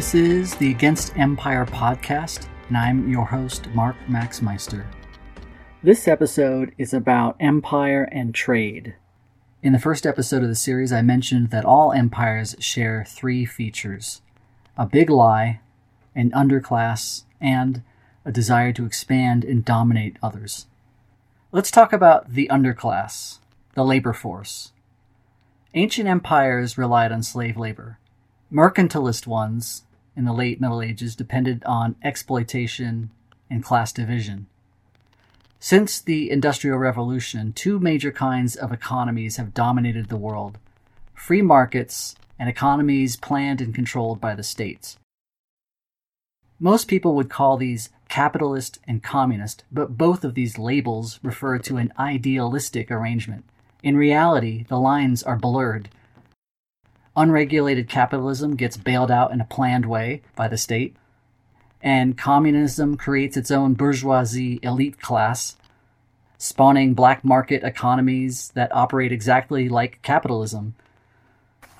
This is the Against Empire podcast, and I'm your host, Mark Maxmeister. This episode is about empire and trade. In the first episode of the series, I mentioned that all empires share three features a big lie, an underclass, and a desire to expand and dominate others. Let's talk about the underclass, the labor force. Ancient empires relied on slave labor. Mercantilist ones in the late Middle Ages depended on exploitation and class division. Since the Industrial Revolution, two major kinds of economies have dominated the world free markets and economies planned and controlled by the states. Most people would call these capitalist and communist, but both of these labels refer to an idealistic arrangement. In reality, the lines are blurred. Unregulated capitalism gets bailed out in a planned way by the state, and communism creates its own bourgeoisie elite class, spawning black market economies that operate exactly like capitalism.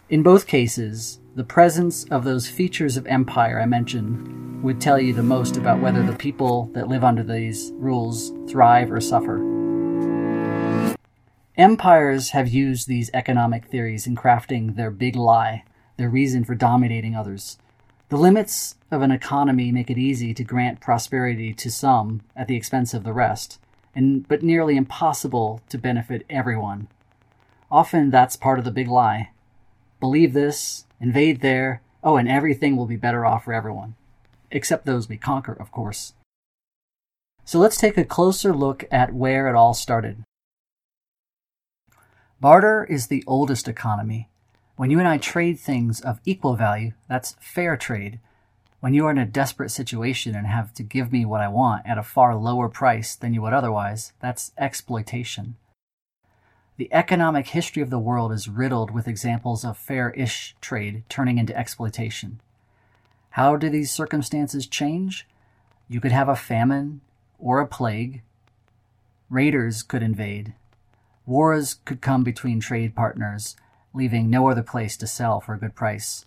In both cases, the presence of those features of empire I mentioned would tell you the most about whether the people that live under these rules thrive or suffer. Empires have used these economic theories in crafting their big lie, their reason for dominating others. The limits of an economy make it easy to grant prosperity to some at the expense of the rest, and but nearly impossible to benefit everyone. Often that's part of the big lie. Believe this, invade there, oh, and everything will be better off for everyone. Except those we conquer, of course. So let's take a closer look at where it all started. Barter is the oldest economy. When you and I trade things of equal value, that's fair trade. When you are in a desperate situation and have to give me what I want at a far lower price than you would otherwise, that's exploitation. The economic history of the world is riddled with examples of fair ish trade turning into exploitation. How do these circumstances change? You could have a famine or a plague. Raiders could invade. Wars could come between trade partners, leaving no other place to sell for a good price.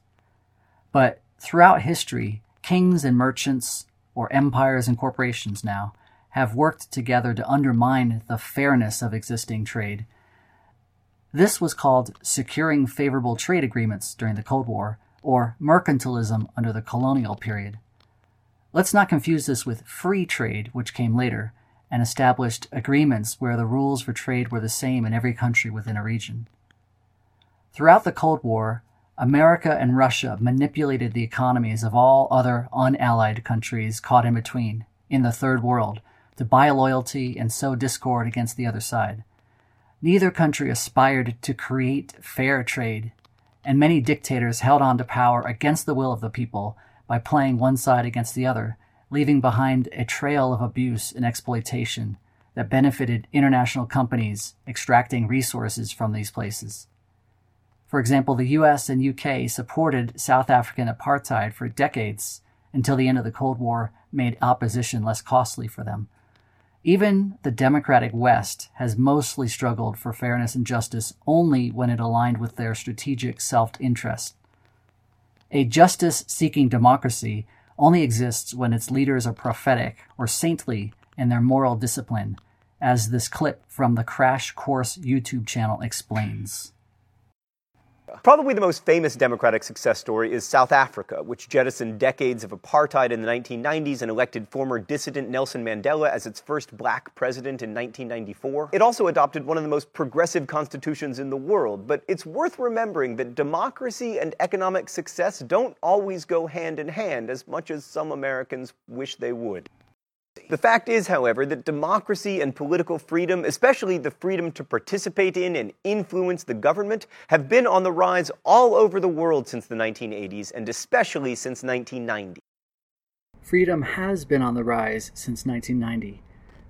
But throughout history, kings and merchants, or empires and corporations now, have worked together to undermine the fairness of existing trade. This was called securing favorable trade agreements during the Cold War, or mercantilism under the colonial period. Let's not confuse this with free trade, which came later and established agreements where the rules for trade were the same in every country within a region. Throughout the Cold War, America and Russia manipulated the economies of all other unallied countries caught in between, in the Third World, to buy loyalty and sow discord against the other side. Neither country aspired to create fair trade, and many dictators held on to power against the will of the people by playing one side against the other leaving behind a trail of abuse and exploitation that benefited international companies extracting resources from these places. For example, the US and UK supported South African apartheid for decades until the end of the Cold War made opposition less costly for them. Even the democratic West has mostly struggled for fairness and justice only when it aligned with their strategic self interest. A justice seeking democracy only exists when its leaders are prophetic or saintly in their moral discipline, as this clip from the Crash Course YouTube channel explains. Probably the most famous democratic success story is South Africa, which jettisoned decades of apartheid in the 1990s and elected former dissident Nelson Mandela as its first black president in 1994. It also adopted one of the most progressive constitutions in the world, but it's worth remembering that democracy and economic success don't always go hand in hand as much as some Americans wish they would. The fact is, however, that democracy and political freedom, especially the freedom to participate in and influence the government, have been on the rise all over the world since the 1980s and especially since 1990. Freedom has been on the rise since 1990,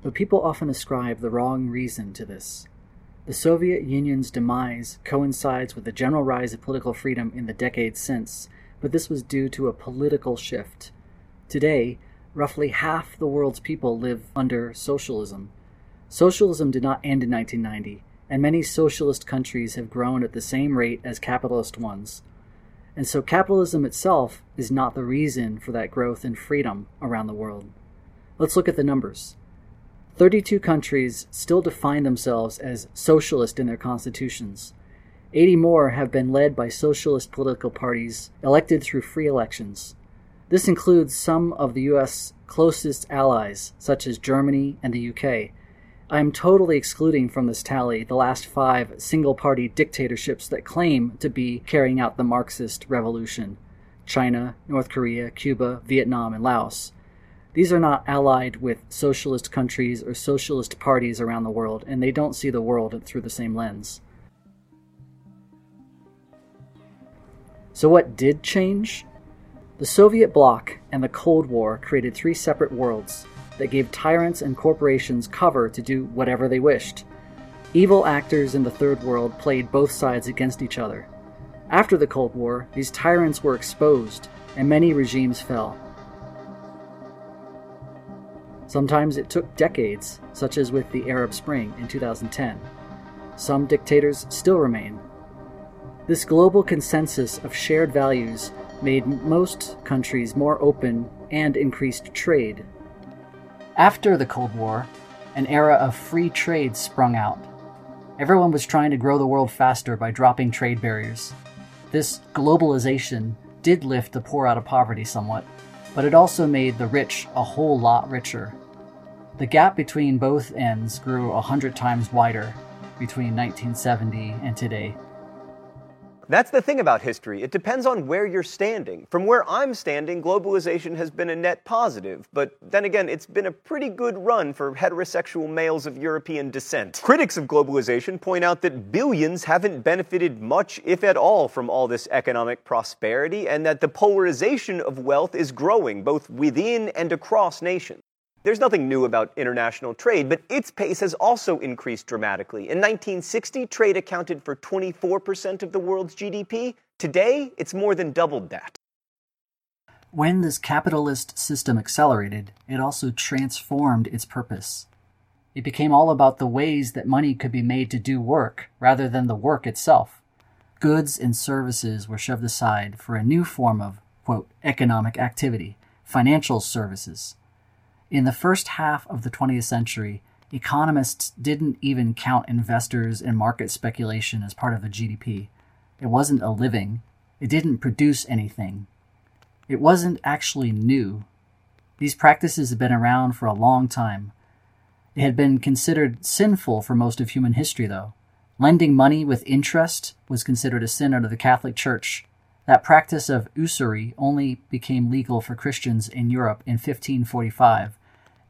but people often ascribe the wrong reason to this. The Soviet Union's demise coincides with the general rise of political freedom in the decades since, but this was due to a political shift. Today, roughly half the world's people live under socialism. Socialism did not end in 1990, and many socialist countries have grown at the same rate as capitalist ones. And so capitalism itself is not the reason for that growth and freedom around the world. Let's look at the numbers. 32 countries still define themselves as socialist in their constitutions. 80 more have been led by socialist political parties elected through free elections. This includes some of the US closest allies, such as Germany and the UK. I am totally excluding from this tally the last five single party dictatorships that claim to be carrying out the Marxist revolution China, North Korea, Cuba, Vietnam, and Laos. These are not allied with socialist countries or socialist parties around the world, and they don't see the world through the same lens. So, what did change? The Soviet bloc and the Cold War created three separate worlds that gave tyrants and corporations cover to do whatever they wished. Evil actors in the Third World played both sides against each other. After the Cold War, these tyrants were exposed, and many regimes fell. Sometimes it took decades, such as with the Arab Spring in 2010. Some dictators still remain. This global consensus of shared values made most countries more open and increased trade. After the Cold War, an era of free trade sprung out. Everyone was trying to grow the world faster by dropping trade barriers. This globalization did lift the poor out of poverty somewhat, but it also made the rich a whole lot richer the gap between both ends grew a hundred times wider between 1970 and today. That's the thing about history. It depends on where you're standing. From where I'm standing, globalization has been a net positive, but then again, it's been a pretty good run for heterosexual males of European descent. Critics of globalization point out that billions haven't benefited much, if at all, from all this economic prosperity, and that the polarization of wealth is growing both within and across nations. There's nothing new about international trade, but its pace has also increased dramatically. In 1960, trade accounted for 24% of the world's GDP. Today, it's more than doubled that. When this capitalist system accelerated, it also transformed its purpose. It became all about the ways that money could be made to do work rather than the work itself. Goods and services were shoved aside for a new form of, quote, economic activity, financial services. In the first half of the 20th century, economists didn't even count investors and market speculation as part of the GDP. It wasn't a living, it didn't produce anything. It wasn't actually new. These practices had been around for a long time. It had been considered sinful for most of human history, though. Lending money with interest was considered a sin under the Catholic Church. That practice of usury only became legal for Christians in Europe in 1545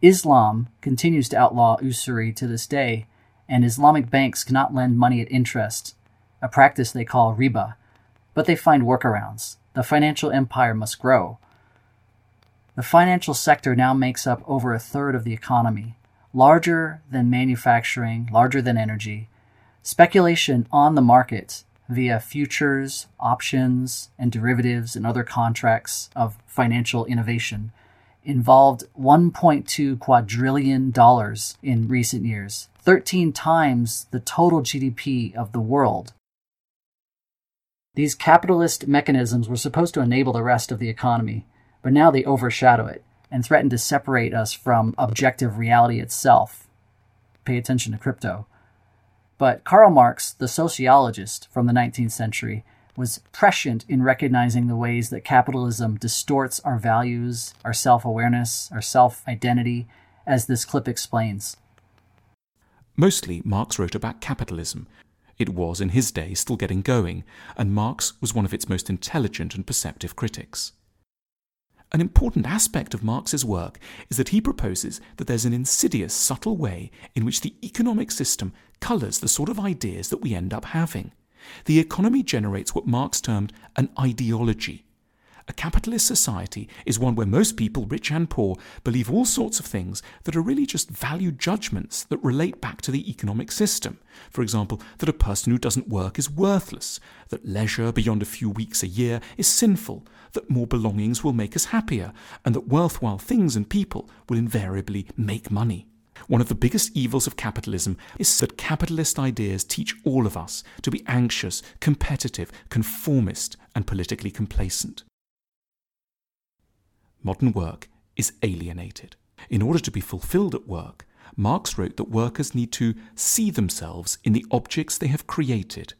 Islam continues to outlaw usury to this day, and Islamic banks cannot lend money at interest, a practice they call riba, but they find workarounds. The financial empire must grow. The financial sector now makes up over a third of the economy, larger than manufacturing, larger than energy. Speculation on the market via futures, options, and derivatives and other contracts of financial innovation involved 1.2 quadrillion dollars in recent years, 13 times the total GDP of the world. These capitalist mechanisms were supposed to enable the rest of the economy, but now they overshadow it and threaten to separate us from objective reality itself. Pay attention to crypto. But Karl Marx, the sociologist from the 19th century, was prescient in recognizing the ways that capitalism distorts our values, our self awareness, our self identity, as this clip explains. Mostly, Marx wrote about capitalism. It was, in his day, still getting going, and Marx was one of its most intelligent and perceptive critics. An important aspect of Marx's work is that he proposes that there's an insidious, subtle way in which the economic system colours the sort of ideas that we end up having. The economy generates what Marx termed an ideology. A capitalist society is one where most people, rich and poor, believe all sorts of things that are really just value judgments that relate back to the economic system. For example, that a person who doesn't work is worthless, that leisure beyond a few weeks a year is sinful, that more belongings will make us happier, and that worthwhile things and people will invariably make money. One of the biggest evils of capitalism is that capitalist ideas teach all of us to be anxious, competitive, conformist, and politically complacent. Modern work is alienated. In order to be fulfilled at work, Marx wrote that workers need to see themselves in the objects they have created.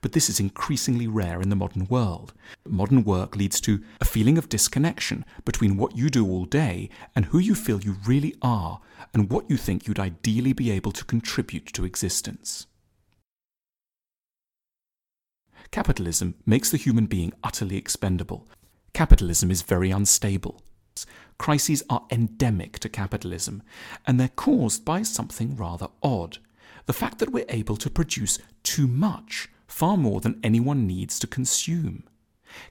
But this is increasingly rare in the modern world. Modern work leads to a feeling of disconnection between what you do all day and who you feel you really are and what you think you'd ideally be able to contribute to existence. Capitalism makes the human being utterly expendable. Capitalism is very unstable. Crises are endemic to capitalism, and they're caused by something rather odd the fact that we're able to produce too much, far more than anyone needs to consume.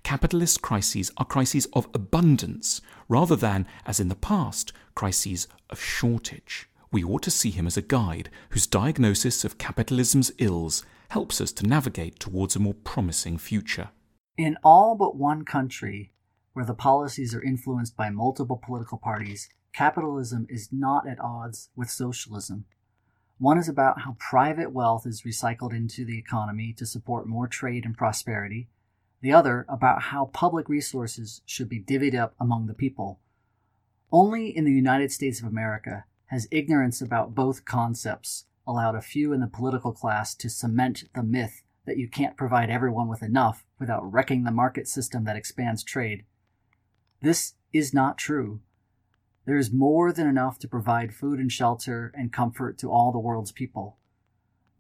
Capitalist crises are crises of abundance rather than, as in the past, crises of shortage. We ought to see him as a guide whose diagnosis of capitalism's ills helps us to navigate towards a more promising future. In all but one country, where the policies are influenced by multiple political parties, capitalism is not at odds with socialism. One is about how private wealth is recycled into the economy to support more trade and prosperity. The other about how public resources should be divvied up among the people. Only in the United States of America has ignorance about both concepts allowed a few in the political class to cement the myth that you can't provide everyone with enough without wrecking the market system that expands trade. This is not true. There is more than enough to provide food and shelter and comfort to all the world's people.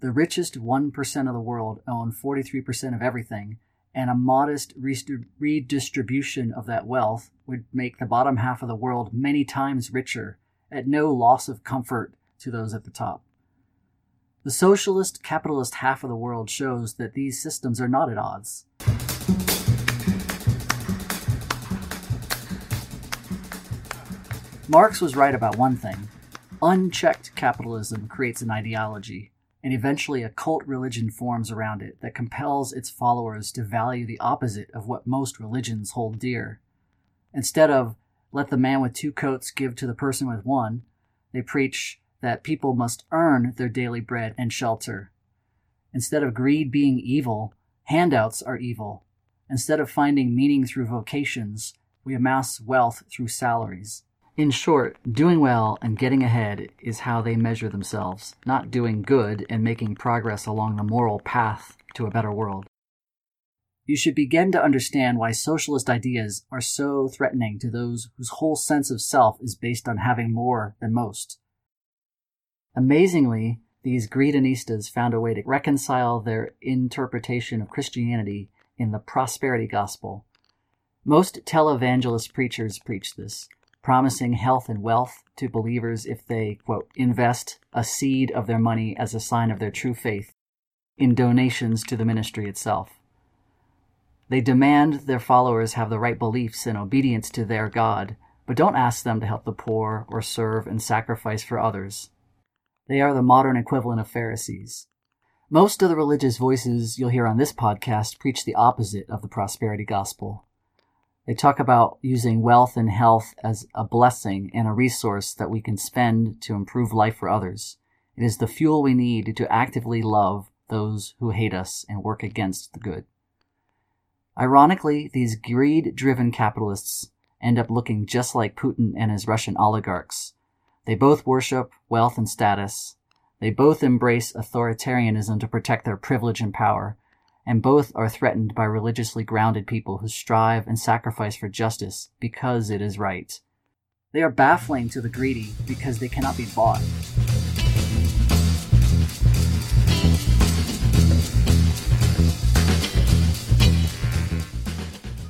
The richest 1% of the world own 43% of everything, and a modest redistribution of that wealth would make the bottom half of the world many times richer at no loss of comfort to those at the top. The socialist capitalist half of the world shows that these systems are not at odds. Marx was right about one thing. Unchecked capitalism creates an ideology, and eventually a cult religion forms around it that compels its followers to value the opposite of what most religions hold dear. Instead of, let the man with two coats give to the person with one, they preach that people must earn their daily bread and shelter. Instead of greed being evil, handouts are evil. Instead of finding meaning through vocations, we amass wealth through salaries. In short, doing well and getting ahead is how they measure themselves, not doing good and making progress along the moral path to a better world. You should begin to understand why socialist ideas are so threatening to those whose whole sense of self is based on having more than most. Amazingly, these greedonistas found a way to reconcile their interpretation of Christianity in the prosperity gospel. Most televangelist preachers preach this promising health and wealth to believers if they, quote, invest a seed of their money as a sign of their true faith in donations to the ministry itself. They demand their followers have the right beliefs and obedience to their God, but don't ask them to help the poor or serve and sacrifice for others. They are the modern equivalent of Pharisees. Most of the religious voices you'll hear on this podcast preach the opposite of the prosperity gospel. They talk about using wealth and health as a blessing and a resource that we can spend to improve life for others. It is the fuel we need to actively love those who hate us and work against the good. Ironically, these greed driven capitalists end up looking just like Putin and his Russian oligarchs. They both worship wealth and status. They both embrace authoritarianism to protect their privilege and power and both are threatened by religiously grounded people who strive and sacrifice for justice because it is right. They are baffling to the greedy because they cannot be bought.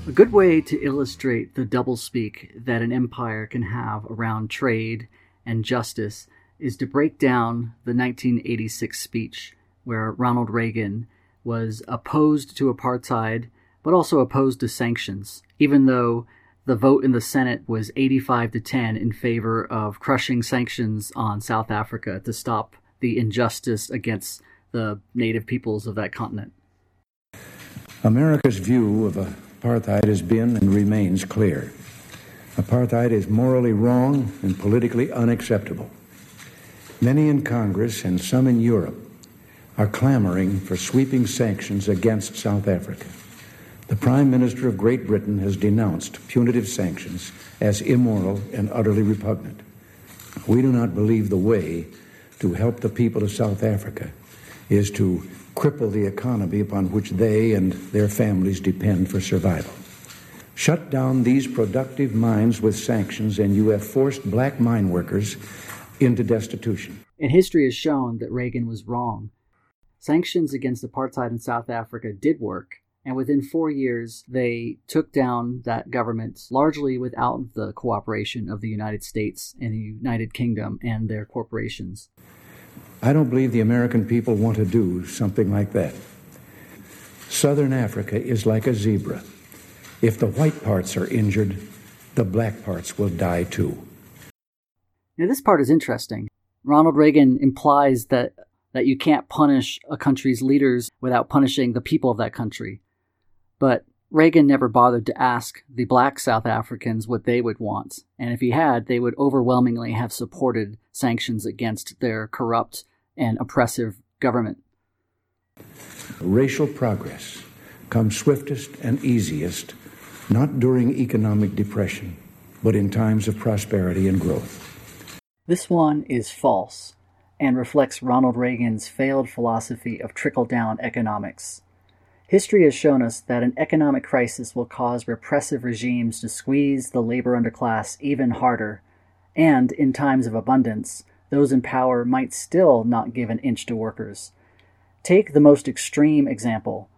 A good way to illustrate the doublespeak that an empire can have around trade and justice is to break down the 1986 speech where Ronald Reagan was opposed to apartheid, but also opposed to sanctions, even though the vote in the Senate was 85 to 10 in favor of crushing sanctions on South Africa to stop the injustice against the native peoples of that continent. America's view of apartheid has been and remains clear. Apartheid is morally wrong and politically unacceptable. Many in Congress and some in Europe are clamoring for sweeping sanctions against South Africa. The Prime Minister of Great Britain has denounced punitive sanctions as immoral and utterly repugnant. We do not believe the way to help the people of South Africa is to cripple the economy upon which they and their families depend for survival. Shut down these productive mines with sanctions, and you have forced black mine workers into destitution. And history has shown that Reagan was wrong. Sanctions against apartheid in South Africa did work, and within four years, they took down that government largely without the cooperation of the United States and the United Kingdom and their corporations. I don't believe the American people want to do something like that. Southern Africa is like a zebra. If the white parts are injured, the black parts will die too. Now, this part is interesting. Ronald Reagan implies that, that you can't punish a country's leaders without punishing the people of that country. But Reagan never bothered to ask the black South Africans what they would want, and if he had, they would overwhelmingly have supported sanctions against their corrupt and oppressive government. Racial progress comes swiftest and easiest not during economic depression, but in times of prosperity and growth. This one is false and reflects Ronald Reagan's failed philosophy of trickle down economics. History has shown us that an economic crisis will cause repressive regimes to squeeze the labor underclass even harder, and in times of abundance, those in power might still not give an inch to workers. Take the most extreme example.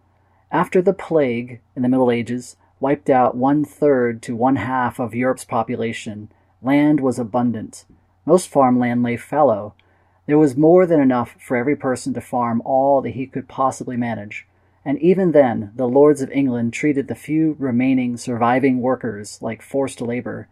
After the plague in the Middle Ages wiped out one third to one half of Europe's population, land was abundant. Most farmland lay fallow. There was more than enough for every person to farm all that he could possibly manage and even then the lords of England treated the few remaining surviving workers like forced labor.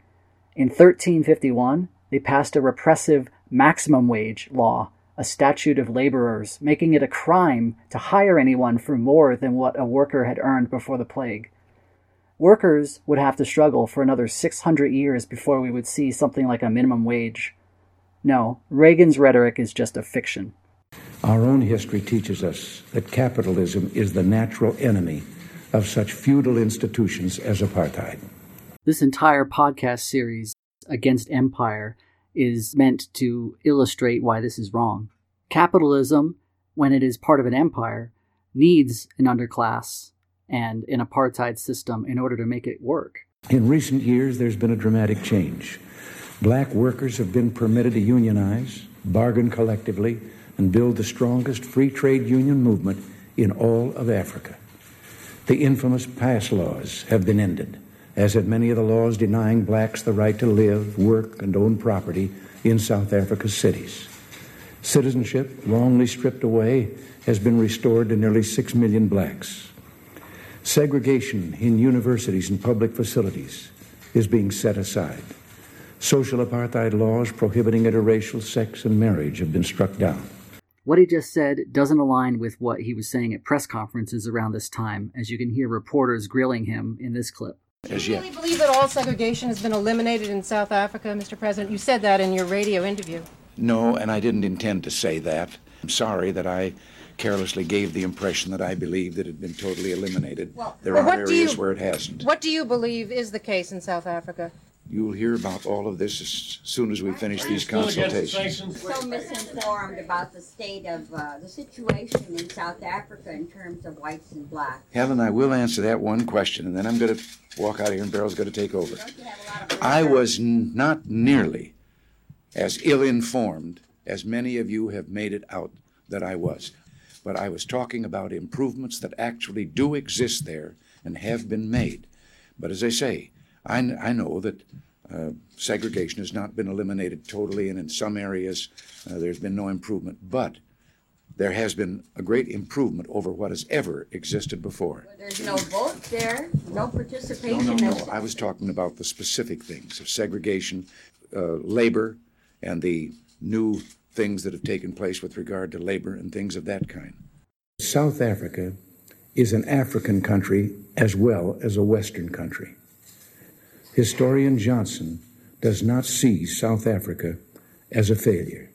In 1351, they passed a repressive maximum wage law, a statute of laborers, making it a crime to hire anyone for more than what a worker had earned before the plague. Workers would have to struggle for another 600 years before we would see something like a minimum wage. No, Reagan's rhetoric is just a fiction. Our own history teaches us that capitalism is the natural enemy of such feudal institutions as apartheid. This entire podcast series against empire is meant to illustrate why this is wrong. Capitalism, when it is part of an empire, needs an underclass and an apartheid system in order to make it work. In recent years, there's been a dramatic change. Black workers have been permitted to unionize, bargain collectively, and build the strongest free trade union movement in all of Africa. The infamous pass laws have been ended, as have many of the laws denying blacks the right to live, work, and own property in South Africa's cities. Citizenship, wrongly stripped away, has been restored to nearly six million blacks. Segregation in universities and public facilities is being set aside. Social apartheid laws prohibiting interracial sex and marriage have been struck down. What he just said doesn't align with what he was saying at press conferences around this time, as you can hear reporters grilling him in this clip. Do you really believe that all segregation has been eliminated in South Africa, Mr. President? You said that in your radio interview. No, and I didn't intend to say that. I'm sorry that I carelessly gave the impression that I believed that it had been totally eliminated. Well, there well, are areas you- where it hasn't. What do you believe is the case in South Africa? You'll hear about all of this as soon as we finish these consultations. so misinformed about the state of uh, the situation in South Africa in terms of whites and blacks. Helen, I will answer that one question, and then I'm going to walk out of here, and Beryl's going to take over. Don't you have a lot of I was n- not nearly as ill informed as many of you have made it out that I was. But I was talking about improvements that actually do exist there and have been made. But as I say, I, I know that uh, segregation has not been eliminated totally, and in some areas uh, there's been no improvement. But there has been a great improvement over what has ever existed before. There's no vote there, no No, participation. no, no. There's- I was talking about the specific things of segregation, uh, labor, and the new things that have taken place with regard to labor and things of that kind. South Africa is an African country as well as a Western country. Historian Johnson does not see South Africa as a failure.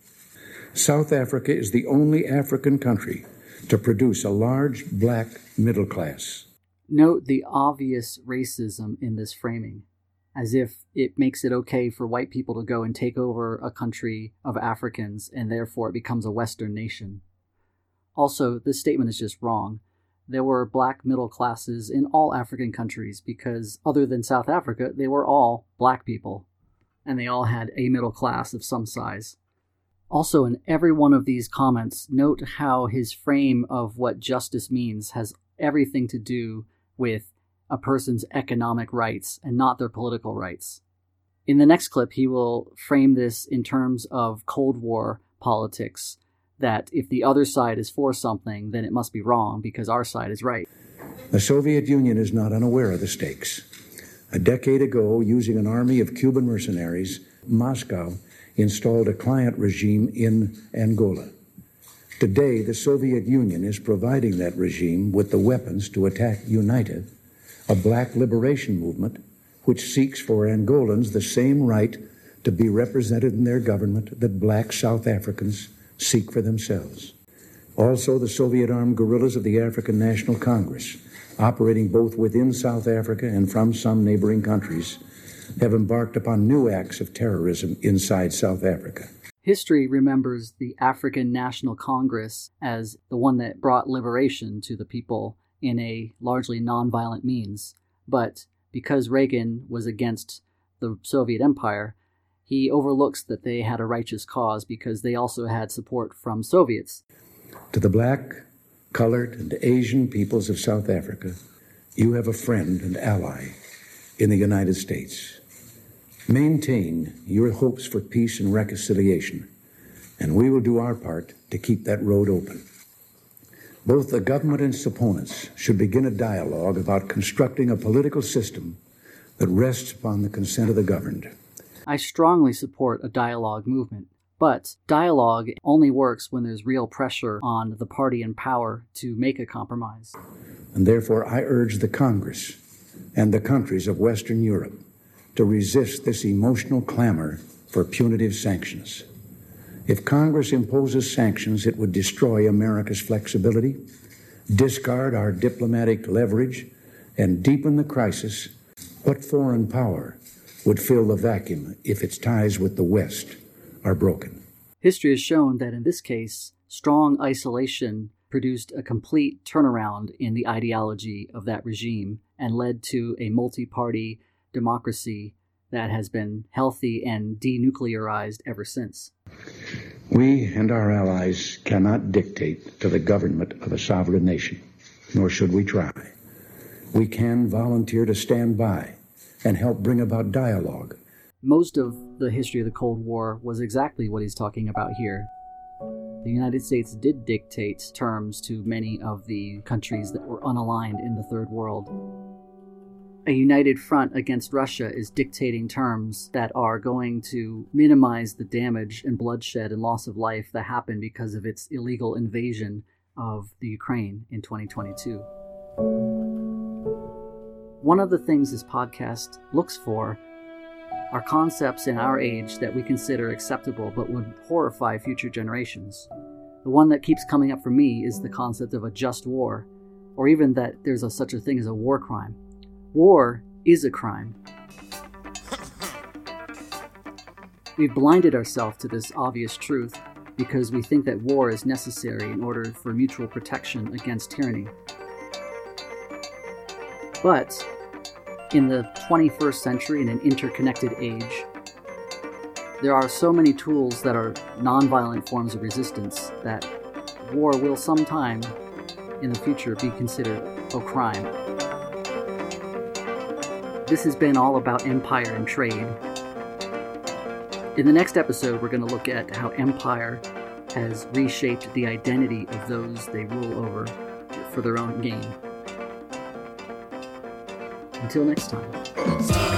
South Africa is the only African country to produce a large black middle class. Note the obvious racism in this framing, as if it makes it okay for white people to go and take over a country of Africans and therefore it becomes a Western nation. Also, this statement is just wrong. There were black middle classes in all African countries because, other than South Africa, they were all black people, and they all had a middle class of some size. Also, in every one of these comments, note how his frame of what justice means has everything to do with a person's economic rights and not their political rights. In the next clip, he will frame this in terms of Cold War politics that if the other side is for something, then it must be wrong because our side is right. The Soviet Union is not unaware of the stakes. A decade ago, using an army of Cuban mercenaries, Moscow installed a client regime in Angola. Today, the Soviet Union is providing that regime with the weapons to attack UNITA, a black liberation movement which seeks for Angolans the same right to be represented in their government that black South Africans seek for themselves. Also, the Soviet armed guerrillas of the African National Congress, operating both within South Africa and from some neighboring countries, have embarked upon new acts of terrorism inside South Africa. History remembers the African National Congress as the one that brought liberation to the people in a largely nonviolent means. But because Reagan was against the Soviet Empire, he overlooks that they had a righteous cause because they also had support from Soviets. To the black, colored, and Asian peoples of South Africa, you have a friend and ally in the United States. Maintain your hopes for peace and reconciliation, and we will do our part to keep that road open. Both the government and its opponents should begin a dialogue about constructing a political system that rests upon the consent of the governed. I strongly support a dialogue movement, but dialogue only works when there's real pressure on the party in power to make a compromise. And therefore, I urge the Congress and the countries of Western Europe to resist this emotional clamor for punitive sanctions. If Congress imposes sanctions, it would destroy America's flexibility, discard our diplomatic leverage, and deepen the crisis. What foreign power would fill the vacuum if its ties with the West are broken? History has shown that in this case, strong isolation produced a complete turnaround in the ideology of that regime and led to a multi party democracy that has been healthy and denuclearized ever since. We and our allies cannot dictate to the government of a sovereign nation, nor should we try. We can volunteer to stand by and help bring about dialogue. Most of the history of the Cold War was exactly what he's talking about here. The United States did dictate terms to many of the countries that were unaligned in the Third World a united front against Russia is dictating terms that are going to minimize the damage and bloodshed and loss of life that happened because of its illegal invasion of the Ukraine in 2022. One of the things this podcast looks for are concepts in our age that we consider acceptable but would horrify future generations. The one that keeps coming up for me is the concept of a just war, or even that there's a, such a thing as a war crime. War is a crime. We've blinded ourselves to this obvious truth because we think that war is necessary in order for mutual protection against tyranny. But in the 21st century, in an interconnected age, there are so many tools that are nonviolent forms of resistance that war will sometime in the future be considered a crime. This has been all about empire and trade. In the next episode, we're going to look at how empire has reshaped the identity of those they rule over for their own gain. Until next time.